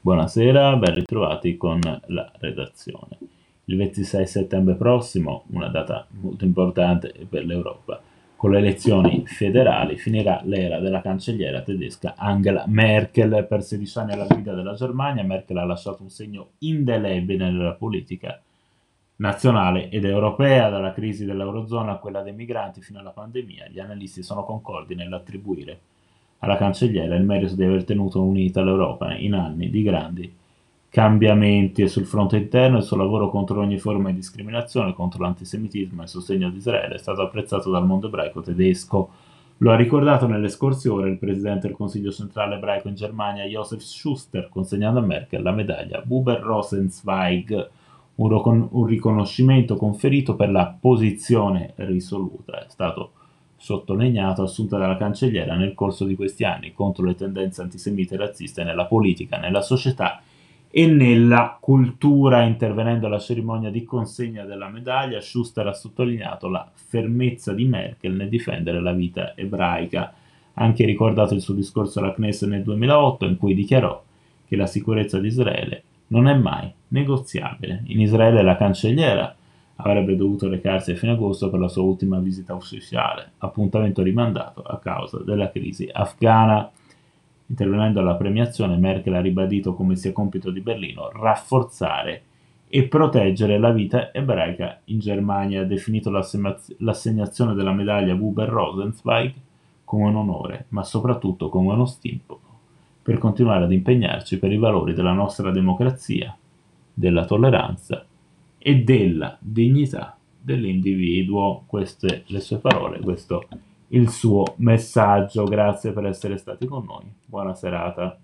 Buonasera, ben ritrovati con la redazione. Il 26 settembre prossimo, una data molto importante per l'Europa, con le elezioni federali finirà l'era della cancelliera tedesca Angela Merkel. Per 16 anni alla guida della Germania, Merkel ha lasciato un segno indelebile nella politica nazionale ed europea, dalla crisi dell'Eurozona a quella dei migranti fino alla pandemia. Gli analisti sono concordi nell'attribuire alla cancelliera il merito di aver tenuto unita l'Europa in anni di grandi cambiamenti sul fronte interno il suo lavoro contro ogni forma di discriminazione, contro l'antisemitismo e il sostegno ad Israele è stato apprezzato dal mondo ebraico tedesco. Lo ha ricordato nelle scorse ore il presidente del Consiglio centrale ebraico in Germania, Josef Schuster, consegnando a Merkel la medaglia Buber Rosenzweig, un, un riconoscimento conferito per la posizione risoluta. È stato sottolineato assunta dalla cancelliera nel corso di questi anni contro le tendenze antisemite e razziste nella politica, nella società e nella cultura. Intervenendo alla cerimonia di consegna della medaglia, Schuster ha sottolineato la fermezza di Merkel nel difendere la vita ebraica. Anche ricordato il suo discorso alla Knesset nel 2008 in cui dichiarò che la sicurezza di Israele non è mai negoziabile. In Israele la cancelliera avrebbe dovuto recarsi a fine agosto per la sua ultima visita ufficiale, appuntamento rimandato a causa della crisi afghana. Intervenendo alla premiazione, Merkel ha ribadito come sia compito di Berlino rafforzare e proteggere la vita ebraica in Germania. Ha definito l'assegnazione della medaglia Buber-Rosenzweig come un onore, ma soprattutto come uno stimolo per continuare ad impegnarci per i valori della nostra democrazia, della tolleranza e della dignità dell'individuo. Queste le sue parole, questo il suo messaggio. Grazie per essere stati con noi. Buona serata.